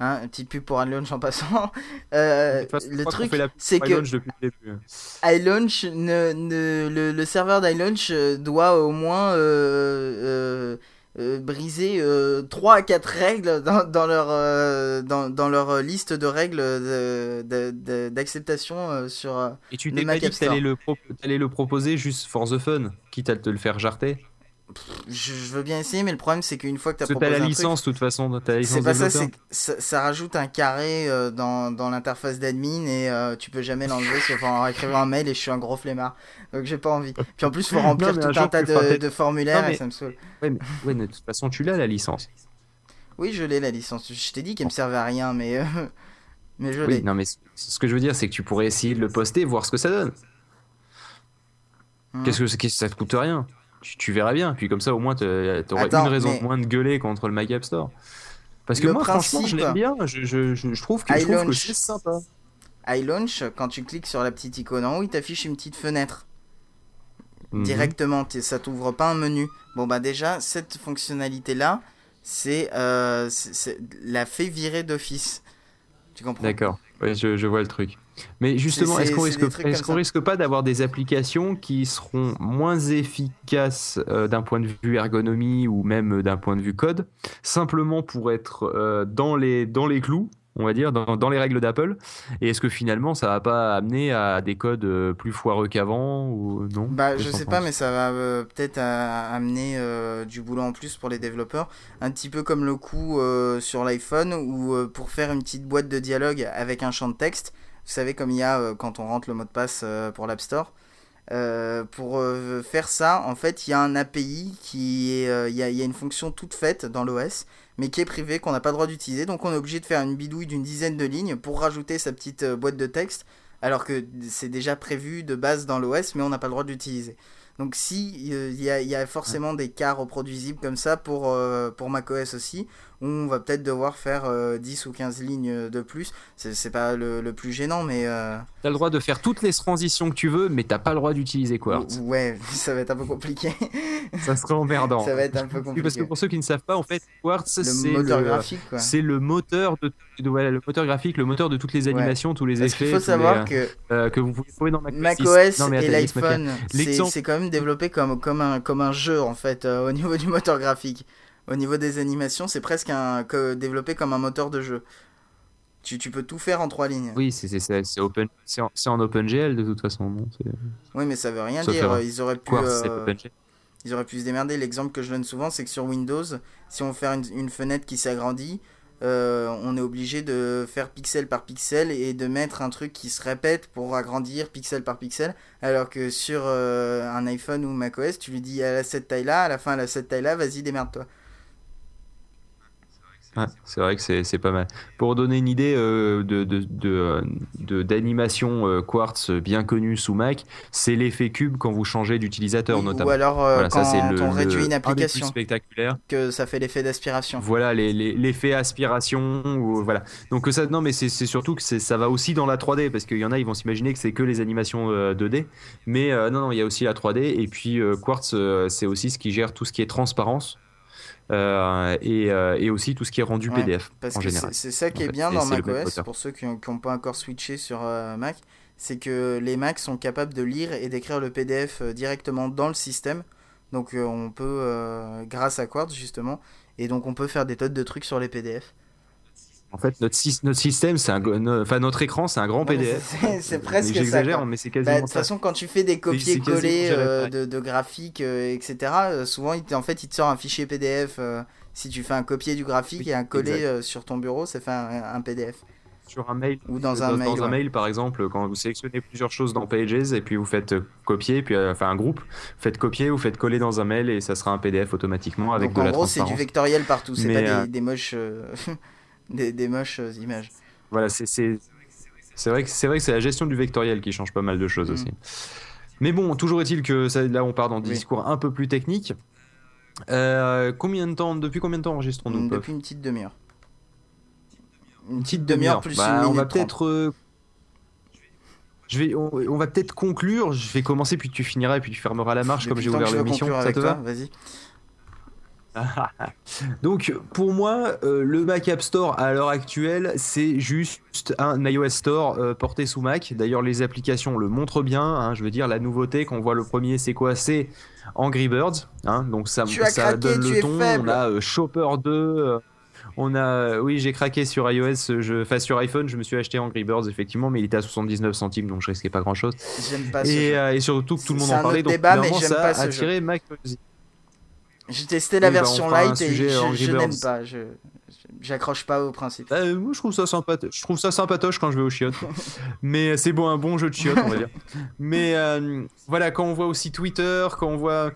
Hein, une petite pub pour iLaunch en passant. Euh, façon, le truc, c'est que iLaunch depuis le début. iLaunch, ne, ne- le, le serveur d'iLaunch doit au moins euh, euh, euh, briser 3 à 4 règles dans, dans leur, euh, dans, dans leur liste de règles d'acceptation euh, sur... euh, Et tu t'es pas dit que t'allais le, pro- le proposer juste for the fun, quitte à te le faire jarter? Je, veux bien essayer, mais le problème c'est qu'une fois que tu as proposé t'as la un licence, de toute façon, t'as la licence c'est pas ça, c'est ça, ça rajoute un carré euh, dans, dans l'interface d'admin et euh, tu peux jamais l'enlever sauf en écrivant un mail et je suis un gros flemmard. Donc j'ai pas envie. Puis en plus, faut remplir tout un tas de, formulaires Non, mais- et ça me saoule. Ouais, mais, ouais, mais de toute façon, tu l'as la licence. Oui, je l'ai la licence. Je t'ai dit qu'elle me servait à rien, mais, euh, mais je Oui, l'ai. non, mais ce que je veux dire, c'est que tu pourrais essayer de le poster, voir ce que ça donne. Hmm. Qu'est-ce que c'est- qu'est-ce que ça te coûte rien? Tu, tu verras bien. Puis comme ça, au moins, Attends, une raison mais- de moins de gueuler contre le Mac App Store. Parce que Le moi, franchement, je l'aime bien. Je, je, je, je trouve que, je trouve que c'est sympa. iLaunch, quand tu cliques sur la petite icône en haut, il t'affiche une petite fenêtre. Mhm. directement, t'es- ça t'ouvre pas un menu. Bon bah déjà, cette fonctionnalité là, c'est euh, la fait virer d'office. Tu comprends? D'accord, ouais, je, je vois le truc. Mais justement, est-ce qu'on risque, ça. risque pas d'avoir des applications qui seront moins efficaces euh, d'un point de vue ergonomie ou même euh, d'un point de vue code, simplement pour être euh, dans, les, dans les clous, on va dire, dans, dans les règles d'Apple? Et est-ce que finalement ça va pas amener à des codes plus foireux qu'avant ou non? Bah, je sais pas, mais ça va euh, peut-être amener euh, du boulot en plus pour les développeurs. Un petit peu comme le coup euh, sur l'iPhone où pour faire une petite boîte de dialogue avec un champ de texte, vous savez, comme il y a euh, quand on rentre le mot de passe euh, pour l'App Store. euh, pour euh, faire ça, en fait, il y a un API qui est, euh, il y, a, il y a une fonction toute faite dans l'OS, mais qui est privée, qu'on n'a pas le droit d'utiliser. Donc, on est obligé de faire une bidouille d'une dizaine de lignes pour rajouter sa petite boîte de texte alors que c'est déjà prévu de base dans l'OS, mais on n'a pas le droit de l'utiliser. Donc si il y, y a forcément des cas reproduisibles comme ça pour, pour macOS aussi, on va peut-être devoir faire euh, 10 ou 15 lignes de plus. C'est pas le, le plus gênant, mais euh, T'as le droit de faire toutes les transitions que tu veux, mais t'as pas le droit d'utiliser Quartz. ouais, ça va être un peu compliqué. Ça serait emmerdant. ça va être un peu compliqué. parce que pour ceux qui ne savent pas, en fait, Quartz, le c'est moteur le, graphique, quoi. c'est le moteur de, de- voilà, le moteur graphique, le moteur de toutes les Ouais. animations, tous les effets, qu'il faut savoir les, que euh, que vous pouvez trouver dans macOS. macOS Non, mais et l'iPhone, c'est quand même développé comme, comme, un, comme un jeu en fait euh, au niveau du moteur graphique. Au niveau des animations, c'est presque un, que, développé comme un moteur de jeu. Tu, tu peux tout faire en trois lignes. Oui, Oui, c'est open, en, OpenGL de toute façon, non C'est- mais ça veut rien dire. Ils auraient pu, euh, ils auraient pu se démerder. L'exemple que je donne souvent, c'est que sur Windows, si on fait une, une fenêtre qui s'agrandit, on est obligé de faire pixel par pixel et de mettre un truc qui se répète pour agrandir pixel par pixel. Alors que sur un iPhone ou macOS, tu lui dis à cette taille-là, à la fin, à cette taille-là, vas-y, démerde-toi c'est vrai que c'est pas mal. Pour donner une idée euh, de d'animation euh, Quartz bien connue sous Mac, c'est l'effet cube quand vous changez d'utilisateur notamment. Ou alors euh, quand on réduit une application, spectaculaire. que ça fait l'effet d'aspiration. Voilà l'effet aspiration ou voilà. Donc ça non mais c'est surtout que ça va aussi dans la 3D parce qu'il y en a ils vont s'imaginer que c'est que les animations 2D, mais non non il y a aussi la 3D et puis Quartz c'est aussi ce qui gère tout ce qui est transparence. Euh, euh, et, aussi tout ce qui est rendu PDF en général. C'est ça qui est bien dans macOS pour ceux qui n'ont pas encore switché sur euh, Mac, c'est que les Macs sont capables de lire et d'écrire le PDF directement dans le système. Donc on peut, grâce à Quartz justement, et donc on peut faire des tonnes de trucs sur les PDF. En fait, notre, notre système, c'est un, enfin notre écran, c'est un grand PDF. C'est presque ça. J'exagère, mais c'est quasiment bah, De toute façon, quand tu fais des copier-coller euh, de, de, graphiques, euh, etc., euh, souvent, il en fait, il te sort un fichier PDF. si tu fais un copier du graphique et un coller sur ton bureau, ça fait un, PDF. Sur un mail. Ou dans, un mail. Dans un mail, par exemple, quand vous sélectionnez plusieurs choses dans Pages et puis vous faites copier, puis enfin un groupe, vous faites copier, vous faites coller dans un mail et ça sera un PDF automatiquement avec Donc, de en gros, c'est du vectoriel partout, c'est pas des, des moches. des, des moches euh, images. Voilà, c'est vrai que c'est vrai que c'est la gestion du vectoriel qui change pas mal de choses mm. aussi. Mais bon, toujours est-il que ça, là on part dans des discours un peu plus techniques. Euh, combien de temps, depuis combien de temps enregistrons-nous Depuis une petite demi-heure. Une petite demi-heure plus bah, On va peut-être. Euh, je vais, on, va peut-être conclure. Je vais commencer, puis tu finiras, et puis tu fermeras la marche comme j'ai ouvert l'émission. Ça te va? Vas-y. Donc pour moi, euh, le Mac App Store à l'heure actuelle, c'est juste un iOS Store euh, porté sous Mac. D'ailleurs, les applications le montrent bien. Hein. je veux dire, la nouveauté qu'on voit le premier, c'est quoi? C'est Angry Birds. Hein. donc ça, ça donne le ton. On a euh, Shopper 2. on a, oui, j'ai craqué sur iOS, je, enfin sur iPhone, je me suis acheté Angry Birds effectivement, mais il était à 79 centimes, donc je risquais pas grand chose. et, et, surtout que tout le monde en parlait, donc débat, mais ça a attiré Mac. J'ai testé la version light et je, n'aime pas. Je j'accroche pas au principe. Euh, moi, je trouve ça sympatoche. Je trouve ça sympatoche quand je vais au chiottes. Mais c'est bon, un bon jeu de chiottes, on va dire. Mais euh, voilà, quand on voit aussi Twitter, quand on voit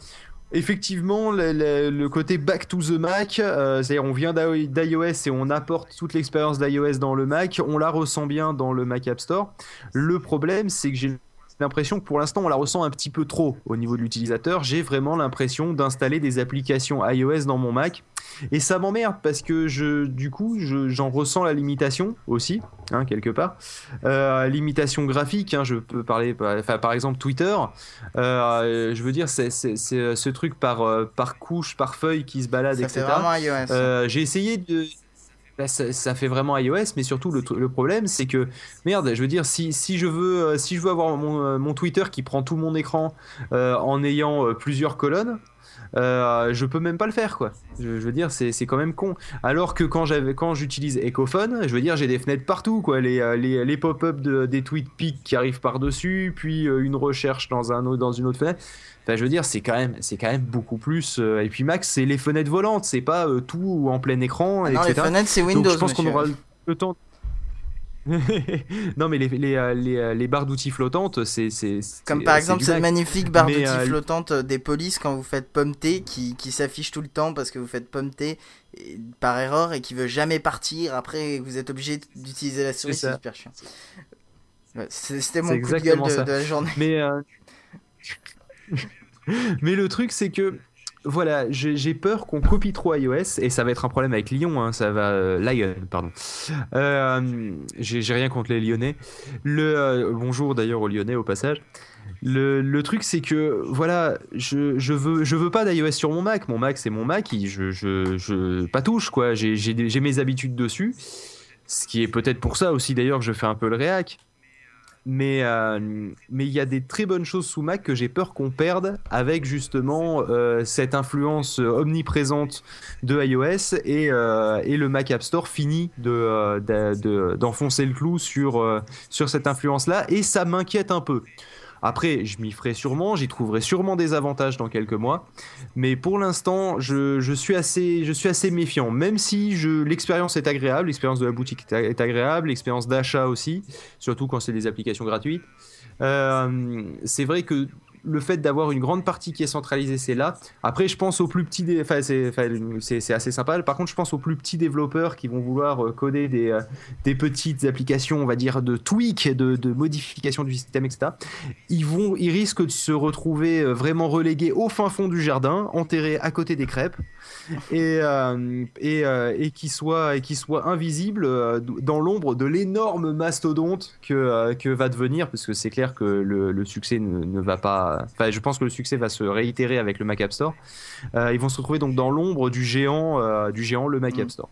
effectivement le, côté back to the Mac, euh, c'est-à-dire on vient d'iOS et on apporte toute l'expérience d'iOS dans le Mac, on la ressent bien dans le Mac App Store. Le problème, c'est que j'ai l'impression que pour l'instant on la ressent un petit peu trop au niveau de l'utilisateur. J'ai vraiment l'impression d'installer des applications iOS dans mon Mac et ça m'emmerde parce que je, du coup j'en ressens la limitation aussi, hein, quelque part. Euh, limitation graphique, hein, je peux parler par exemple Twitter. Euh, je veux dire, c'est ce truc par, euh, par couche, par feuille qui se balade, ça etc. J'ai essayé de bah, ça, fait vraiment iOS, mais surtout le, problème, c'est que merde, je veux dire, si, je veux, euh, si avoir mon, euh, mon Twitter qui prend tout mon écran euh, en ayant plusieurs colonnes, je peux même pas le faire quoi. Je, veux dire c'est, quand même con. Alors que quand j'avais quand j'utilise Echophone, je veux dire j'ai des fenêtres partout quoi, les, les, les pop-up des tweet pics qui arrivent par dessus, puis une recherche dans un dans une autre fenêtre. Enfin, je veux dire, c'est quand même, c'est quand même beaucoup plus. Euh, et puis Max, c'est les fenêtres volantes, c'est pas euh, tout en plein écran, ah non, les fenêtres, c'est Windows. je pense qu'on aura le temps. non mais les, les, euh, les, les barres d'outils flottantes c'est comme par exemple cette magnifique barre d'outils flottante des polices quand vous faites pomme T qui, qui s'affiche tout le temps parce que vous faites pomme T par erreur et qui veut jamais partir. Après vous êtes obligé d'utiliser la souris c'est super chiant. C'était mon coup de gueule de, de, la journée. Mais Mais le truc, c'est que voilà, j'ai peur qu'on copie trop iOS et ça va être un problème avec Lyon, hein, ça va euh, Lyon, pardon. Euh, j'ai rien contre les Lyonnais. Le euh, bonjour d'ailleurs aux Lyonnais au passage. Le, truc c'est que voilà, je, je veux je veux pas d'iOS sur mon Mac. Mon Mac c'est mon Mac, je je, je pas touche quoi. J'ai mes habitudes dessus, ce qui est peut-être pour ça aussi d'ailleurs que je fais un peu le réac. Mais euh, mais il y a des très bonnes choses sous Mac que j'ai peur qu'on perde avec justement euh, cette influence omniprésente de iOS et, euh, et le Mac App Store finit de, d'enfoncer le clou sur sur cette influence là et ça m'inquiète un peu. Après, je m'y ferai sûrement, j'y trouverai sûrement des avantages dans quelques mois, mais pour l'instant, je, suis assez méfiant. Même si l'expérience est agréable, l'expérience de la boutique est agréable, l'expérience d'achat aussi, surtout quand c'est des applications gratuites. Euh, c'est vrai que le fait d'avoir une grande partie qui est centralisée, c'est là. Après, je pense aux plus petits, enfin, c'est assez sympa. Par contre, je pense aux plus petits développeurs qui vont vouloir euh, coder des, euh, des petites applications, on va dire, de tweak, de, de modification du système, etc. Ils, vont, ils risquent de se retrouver euh, vraiment relégués au fin fond du jardin, enterrés à côté des crêpes, et, et, et qui soient, et soit invisibles dans l'ombre de l'énorme mastodonte que, que va devenir, parce que c'est clair que le, le succès ne, ne va pas Enfin, je pense que le succès va se réitérer avec le Mac App Store. Euh, ils vont se retrouver donc dans l'ombre du géant, euh, du géant, le Mac App mm. Store.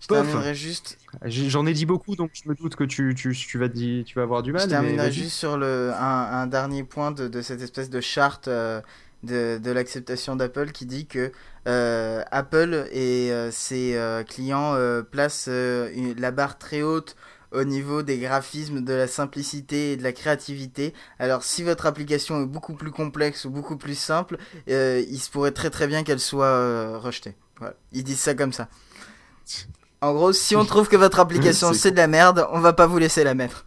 Je juste. J'en ai dit beaucoup, donc je me doute que tu, tu, tu, vas, tu vas avoir du mal. Je terminerai juste sur le, un, dernier point de, de, cette espèce de charte euh, de, de l'acceptation d'Apple qui dit que Apple et ses clients placent la barre très haute au niveau des graphismes, de la simplicité et de la créativité. Alors si votre application est beaucoup plus complexe ou beaucoup plus simple, euh, il se pourrait très très bien qu'elle soit euh, rejetée. Voilà. Ils disent ça comme ça. En gros, si on trouve que votre application c'est de la merde, on va pas vous laisser la mettre.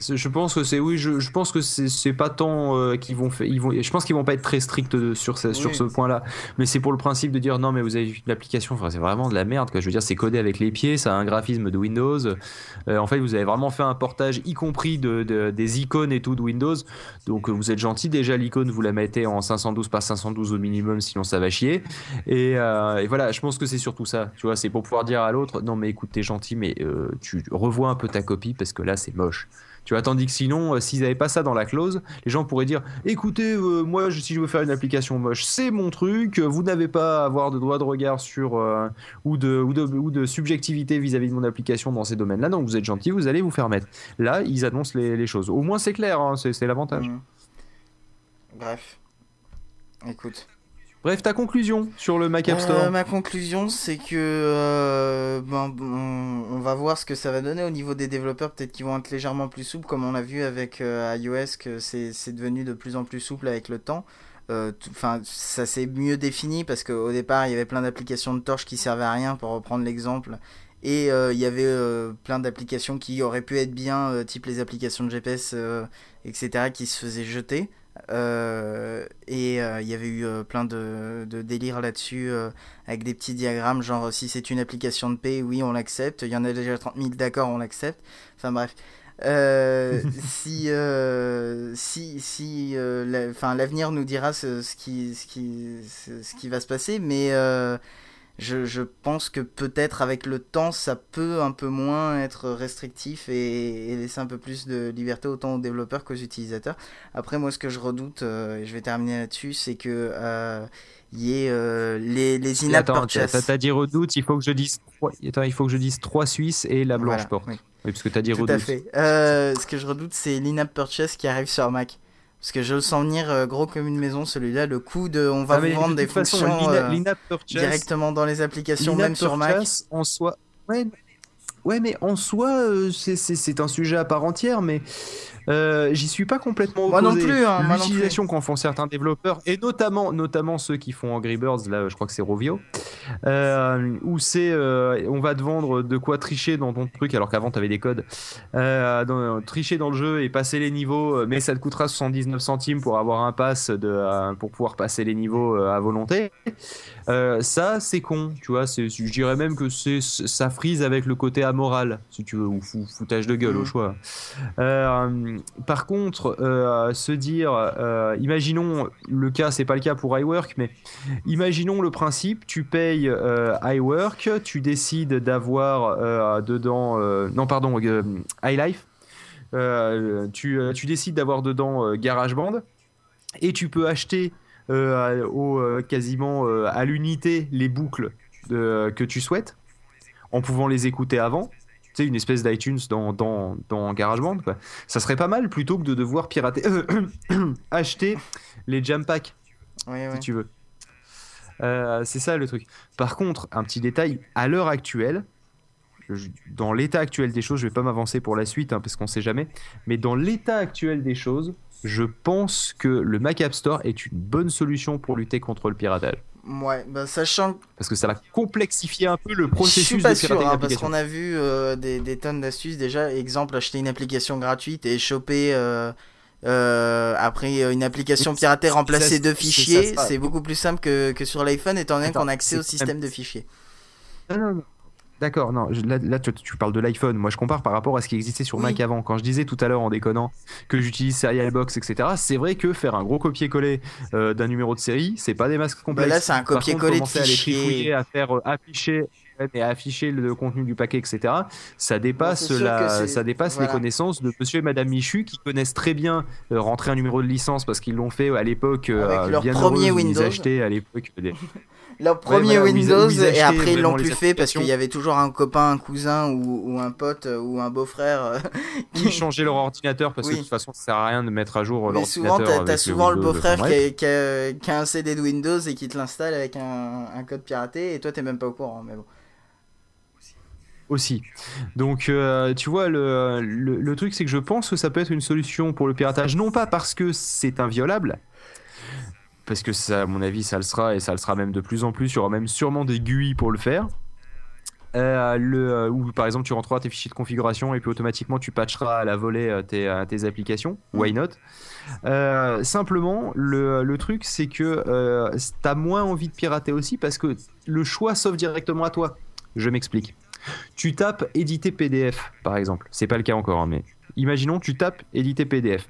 Je pense que c'est oui, je, je, pense que c'est pas tant euh, qu'ils vont faire, ils vont, je pense qu'ils vont pas être très stricts sur ce, sur ce point-là, mais c'est pour le principe de dire non mais vous avez une application, enfin, c'est vraiment de la merde quoi. Je veux dire c'est codé avec les pieds, ça a un graphisme de Windows. Euh, en fait vous avez vraiment fait un portage y compris de, de, des icônes et tout de Windows, donc vous êtes gentil déjà l'icône vous la mettez en 512 par 512 au minimum sinon ça va chier. Et, euh, et voilà je pense que c'est surtout ça, tu vois c'est pour pouvoir dire à l'autre non mais écoute t'es gentil mais tu revois un peu ta copie parce que là c'est moche. Tu vois, tandis que sinon, euh, s'ils n'avaient pas ça dans la clause, les gens pourraient dire écoutez, euh, moi, si je veux faire une application moche, c'est mon truc, vous n'avez pas à avoir de droit de regard sur euh, ou, de, ou, de, ou, de, subjectivité vis-à-vis de mon application dans ces domaines-là, donc vous êtes gentil, vous allez vous faire mettre. Là, ils annoncent les, choses. Au moins, c'est clair, hein, c'est l'avantage. Mmh. Bref. Écoute. Bref, ta conclusion sur le Mac App Store euh, Ma conclusion, c'est que euh, ben, on, va voir ce que ça va donner au niveau des développeurs. Peut-être qu'ils vont être légèrement plus souples, comme on a vu avec euh, iOS, que c'est devenu de plus en plus souple avec le temps. Enfin, ça s'est mieux défini parce qu'au départ, il y avait plein d'applications de torches qui servaient à rien, pour reprendre l'exemple. Et il y avait plein d'applications qui auraient pu être bien, type les applications de GPS, etc., qui se faisaient jeter. Euh, et euh, il y avait eu euh, plein de, de délires là-dessus avec des petits diagrammes genre si c'est une application de paix oui on l'accepte. Il y en a déjà 30 000 d'accord on l'accepte. Enfin bref. Si si si l'avenir nous dira ce, ce, qui ce qui ce qui va se passer mais je, je, pense que peut-être avec le temps, ça peut un peu moins être restrictif et, laisser un peu plus de liberté autant aux développeurs qu'aux utilisateurs. Après, moi, ce que je redoute, euh, et je vais terminer là-dessus, c'est que euh, y ait euh, les, les in-app purchases. T'as dit redoute, il faut que je dise, attends, il faut que je dise trois Suisses et la blanche porte. Oui. parce que t'as dit Tout redoute. À fait. ce que je redoute, c'est l'in-app purchase qui arrive sur Mac. Parce que je le sens venir euh, gros comme une maison, celui-là. Le coup de. On va ah, vous vendre des fonctions euh, directement dans les applications, même sur Mac. En soi. Ouais, ouais, mais en soi, euh, c'est un sujet à part entière, mais euh, j'y suis pas complètement opposé. Moi non plus. Hein, L'utilisation qu'en font certains développeurs, et notamment, notamment ceux qui font Angry Birds, là, je crois que c'est Rovio, euh, où c'est, euh, on va te vendre de quoi tricher dans ton truc, alors qu'avant tu avais des codes, dans, tricher dans le jeu et passer les niveaux, mais ça te coûtera 79 centimes pour avoir un pass de, pour pouvoir passer les niveaux à volonté. ça, c'est con, tu vois. Je dirais même que c'est, ça frise avec le côté amoral, si tu veux, ou foutage de gueule au mmh. choix. Euh, par contre, euh, se dire, euh, imaginons le cas, c'est pas le cas pour iWork, mais imaginons le principe, tu payes euh, iWork, tu décides d'avoir dedans, non pardon, iLife, tu, tu, décides d'avoir dedans GarageBand et tu peux acheter quasiment à l'unité les boucles que tu souhaites en pouvant les écouter avant une espèce d'iTunes dans, dans, dans, GarageBand. Quoi. Ça serait pas mal plutôt que de devoir pirater, acheter les jam packs, si tu veux. Euh, c'est ça le truc. Par contre, un petit détail, à l'heure actuelle, dans l'état actuel des choses, je vais pas m'avancer pour la suite hein, parce qu'on sait jamais, mais dans l'état actuel des choses, je pense que le Mac App Store est une bonne solution pour lutter contre le piratage. Ouais, bah sachant. Parce que ça va complexifier un peu le processus je suis pas sûr, hein, parce qu'on a vu euh, des, des, tonnes d'astuces déjà. Exemple, acheter une application gratuite et choper. Euh, euh, après une application piratée remplacer deux fichiers, c'est beaucoup plus simple que, que sur l'iPhone étant donné qu'on a accès au système de fichiers. Non, non, non. D'accord, non, là, tu, parles de l'iPhone. Moi, je compare par rapport à ce qui existait sur Mac avant. Quand je disais tout à l'heure en déconnant que j'utilise Serial Box, etc., c'est vrai que faire un gros copier-coller euh, d'un numéro de série, c'est pas des masques complexes. Bah là, c'est un copier-coller de fichiers. À, faire euh, afficher et afficher le contenu du paquet, etc. Ça dépasse, la, ça dépasse les connaissances de monsieur et madame Michu qui connaissent très bien euh, rentrer un numéro de licence parce qu'ils l'ont fait à l'époque. Avec leur premier Windows. Ils achetaient à l'époque des, leur premier Windows et après ils l'ont plus fait parce qu'il y avait toujours un copain, un cousin ou, un pote euh, ou un beau-frère euh, qui changeait leur ordinateur parce que de toute façon ça sert à rien de mettre à jour. Mais souvent t'as souvent le beau-frère qui, a un CD de Windows et qui te l'installe avec un, code piraté et toi t'es même pas au courant mais bon aussi. Donc, euh, tu vois, le, le, truc, c'est que je pense que ça peut être une solution pour le piratage, non pas parce que c'est inviolable, parce que ça, à mon avis, ça le sera et ça le sera même de plus en plus. Il y aura même sûrement des GUI pour le faire. Euh, le, euh, ou par exemple tu rentreras tes fichiers de configuration et puis automatiquement tu patcheras à la volée euh, tes, tes, applications, mm. why not? Simplement, le, le truc c'est que tu as moins envie de pirater aussi parce que le choix s'offre directement à toi. Je m'explique. Tu tapes éditer PDF par exemple, c'est pas le cas encore, hein, mais imaginons tu tapes éditer PDF.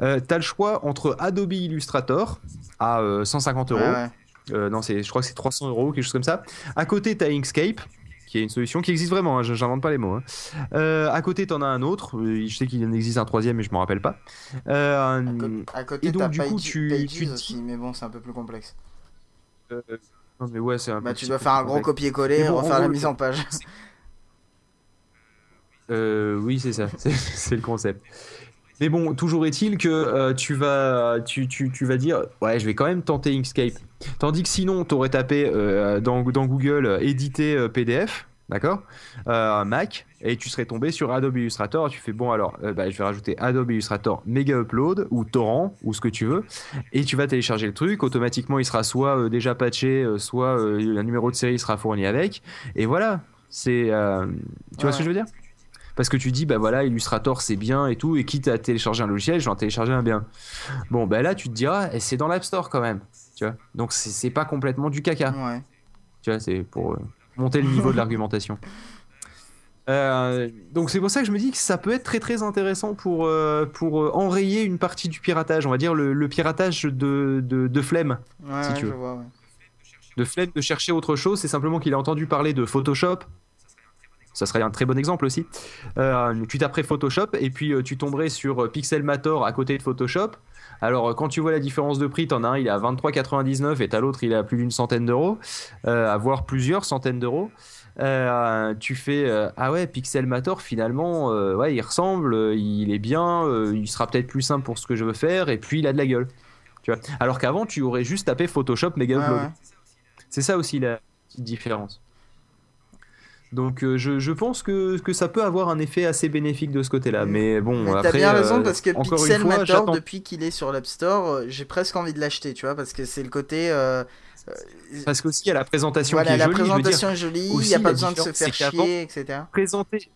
Euh, tu as le choix entre Adobe Illustrator à 150 euh, euros. Euh, non, je crois que c'est 300 euros, quelque chose comme ça. À côté, tu as Inkscape, qui est une solution qui existe vraiment, hein, j'invente pas les mots. Hein. à côté, tu en as un autre, je sais qu'il en existe un troisième, mais je m'en rappelle pas. à, côté, et donc, du coup, tu, aussi, mais bon, c'est un peu plus complexe. Non, mais ouais, c'est un bah, tu dois faire un gros copier-coller et refaire la mise en page. oui, c'est ça, c'est le concept. Mais bon, toujours est-il que euh, tu, vas, tu, tu, tu, vas dire Ouais, je vais quand même tenter Inkscape. Tandis que sinon, tu aurais tapé euh, dans, dans, Google euh, éditer PDF, d'accord Mac, et tu serais tombé sur Adobe Illustrator. Tu fais Bon, alors, bah, je vais rajouter Adobe Illustrator Mega Upload ou Torrent ou ce que tu veux. Et tu vas télécharger le truc. Automatiquement, il sera soit déjà patché, soit un numéro de série sera fourni avec. Et voilà. C'est. tu vois ce que je veux dire? Parce que tu dis bah voilà Illustrator c'est bien et tout et quitte à télécharger un logiciel je vais en télécharger un bien bon bah là tu te diras et c'est dans l'App Store quand même tu vois donc c'est pas complètement du caca ouais. tu vois c'est pour euh, monter le niveau de l'argumentation euh, donc c'est pour ça que je me dis que ça peut être très très intéressant pour, euh, pour enrayer une partie du piratage, on va dire le, piratage de, de, flemme, si tu veux. De flemme de chercher autre chose, c'est simplement qu'il a entendu parler de Photoshop, ça serait un très bon exemple aussi. Euh, tu taperais Photoshop et puis euh, tu tomberais sur euh, Pixelmator à côté de Photoshop. Alors quand tu vois la différence de prix, t'en as un il est à 23,99 et t'as l'autre il est à plus d'une centaine d'euros, à voire plusieurs centaines d'euros. tu fais ah ouais Pixelmator finalement ouais il ressemble, il est bien, il sera peut-être plus simple pour ce que je veux faire et puis il a de la gueule. Tu vois. Alors qu'avant tu aurais juste tapé Photoshop Mega Upload. C'est ça aussi la petite différence. Donc euh, je, je, pense que, que, ça peut avoir un effet assez bénéfique de ce côté-là. Mais bon, mais après. T'as bien raison parce que Pixelmator, depuis qu'il est sur l'App Store, euh, j'ai presque envie de l'acheter, tu vois, parce que c'est le côté. Euh, parce qu'aussi il y a la présentation voilà, qui est la jolie. La présentation est jolie, il n'y a pas besoin de se faire chier, etc. Présenter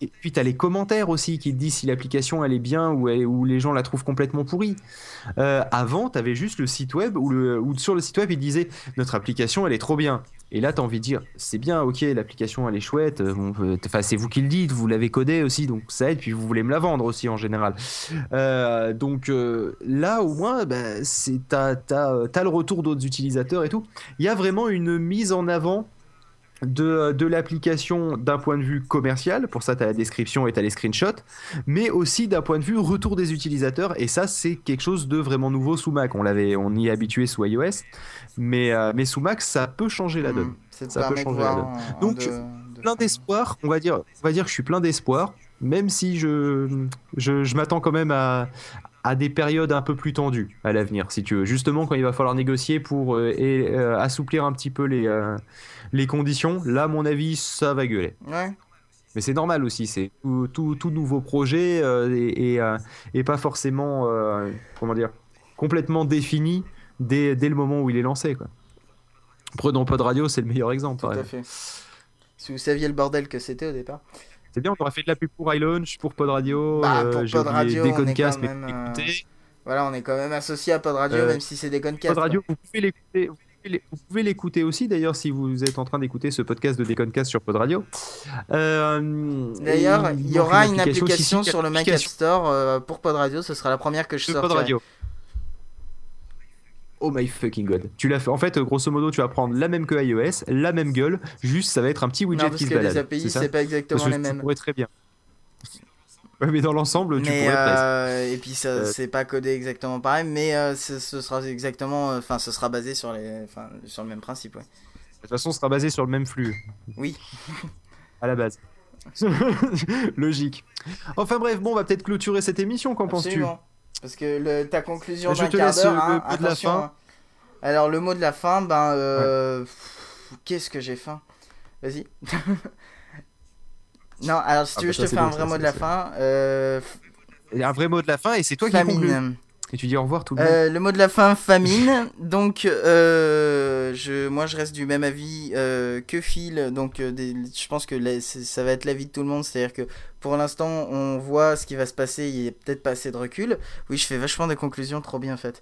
et puis tu as les commentaires aussi qui te disent si l'application elle est bien ou, les gens la trouvent complètement pourrie. Euh, avant, tu avais juste le site web où, le, où sur le site web il disait notre application elle est trop bien. Et là, tu as envie de dire c'est bien, ok, l'application elle est chouette, euh, bon, enfin, c'est vous qui le dites, vous l'avez codé aussi, donc ça aide, puis vous voulez me la vendre aussi en général. Euh, donc là, au moins, bah, tu as, le retour d'autres utilisateurs et tout. Il y a vraiment une mise en avant de, de l'application d'un point de vue commercial, pour ça tu as la description et tu as les screenshots, mais aussi d'un point de vue retour des utilisateurs, et ça c'est quelque chose de vraiment nouveau sous Mac. On, l'avait, on y est habitué sous iOS, mais, euh, mais sous Mac ça peut changer la donne. Hmm, ça peut changer la donne. Donc plein d'espoir, on va dire, on va dire que je suis plein d'espoir, même si je, je, je m'attends quand même à, à des périodes un peu plus tendues à l'avenir, si tu veux. Justement, quand il va falloir négocier pour euh, et, euh, assouplir un petit peu les, euh, les conditions, là, à mon avis, ça va gueuler. Ouais. Mais c'est normal aussi, c'est tout, tout, tout nouveau projet et, et, et pas forcément, comment dire, complètement défini dès, dès le moment où il est lancé. Quoi. Prenons Pod Radio, c'est le meilleur exemple. Tout à fait. Si vous saviez le bordel que c'était au départ. C'est bien, on aurait fait de la pub pour iLaunch, pour Pod Radio, Bah, euh, pour j'ai Pod oublié Radio, quand mais même, euh, écoutez, Voilà, on est quand même associé à Pod Radio, Euh, même si c'est des. Pod Radio, vous pouvez l'écouter. vous pouvez l'écouter aussi d'ailleurs si vous êtes en train d'écouter ce podcast de Déconcast sur Pod Radio. Euh, D'ailleurs, il y aura une application, sur le Mac App Store euh, pour Pod Radio. Ce sera la première que je de Pod sortirai. Radio. Oh my fucking god. Tu l'as fait. En fait, grosso modo, tu vas prendre la même que iOS, la même gueule, juste ça va être un petit widget Non, parce qui se balade. API, c'est pas exactement Parce que les tu mêmes. pourrais très bien. Ouais, mais dans l'ensemble, tu Mais pourrais euh, et puis ça, Euh, c'est pas codé exactement pareil, mais euh, ce, ce sera exactement, euh, enfin, ce sera basé sur les, enfin, sur le même principe, ouais. De toute façon, ce sera basé sur le même flux. Oui. À la base. Logique. Enfin bref, bon, on va peut-être clôturer cette émission, qu'en penses-tu? Parce que le, ta conclusion Bah, je d'un te quart laisse, d'heure, hein, le mot de la attention, fin. hein. Alors le mot de la fin, ben, euh, qu'est-ce que j'ai faim? Vas-y. non, alors si Ah tu bah veux, ça, je te fais un vrai mot de la fin. Euh, un vrai mot de la fin et c'est toi qui conclue. Et tu dis au revoir tout le monde. Euh, le mot de la fin, famine. Donc, euh, je, moi, je reste du même avis euh, que Phil. Donc, euh, des- je pense que la- ça va être l'avis de tout le monde. C'est-à-dire que pour l'instant, on voit ce qui va se passer. Il n'y a peut-être pas assez de recul. Oui, je fais vachement des conclusions trop bien faites.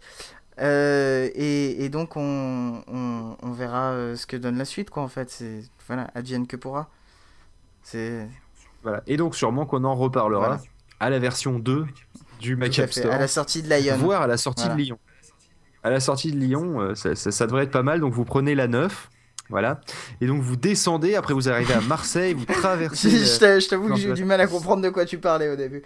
Et, et donc, on, on, on verra ce que donne la suite, quoi, en fait. C'est, voilà, advienne que pourra. C'est Voilà. Et donc, sûrement qu'on en reparlera Voilà. à la version 2 du Mac. Store. À la sortie de Lion. voire à la sortie Voilà. de Lyon. À la sortie de Lyon, euh, ça, ça- ça devrait être pas mal. Donc vous prenez la 9, voilà, et donc vous descendez. Après vous arrivez à Marseille, vous traversez. je t'a- je t'avoue que j'ai je- eu du mal à comprendre de quoi tu parlais au début.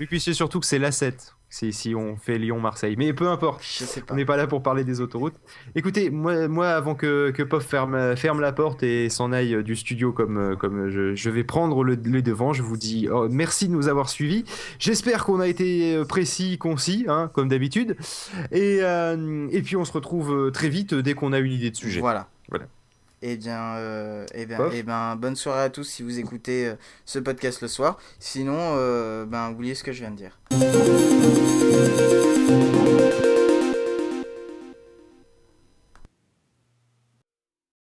Et puis c'est surtout que c'est la 7 si, si on fait Lyon-Marseille. Mais peu importe. Je sais pas. On n'est pas là pour parler des autoroutes. Écoutez, moi, moi avant que, que Pof ferme, ferme la porte et s'en aille euh, du studio comme, euh, comme je, je vais prendre le, le devant, je vous dis oh, merci de nous avoir suivis. J'espère qu'on a été euh, précis, concis, hein, comme d'habitude. Et, euh, et puis on se retrouve euh, très vite euh, dès qu'on a une idée de sujet. Voilà. Voilà. Eh bien, euh, eh bien, eh ben, bonne soirée à tous si vous écoutez euh, ce podcast le soir. Sinon, euh, ben, oubliez ce que je viens de dire.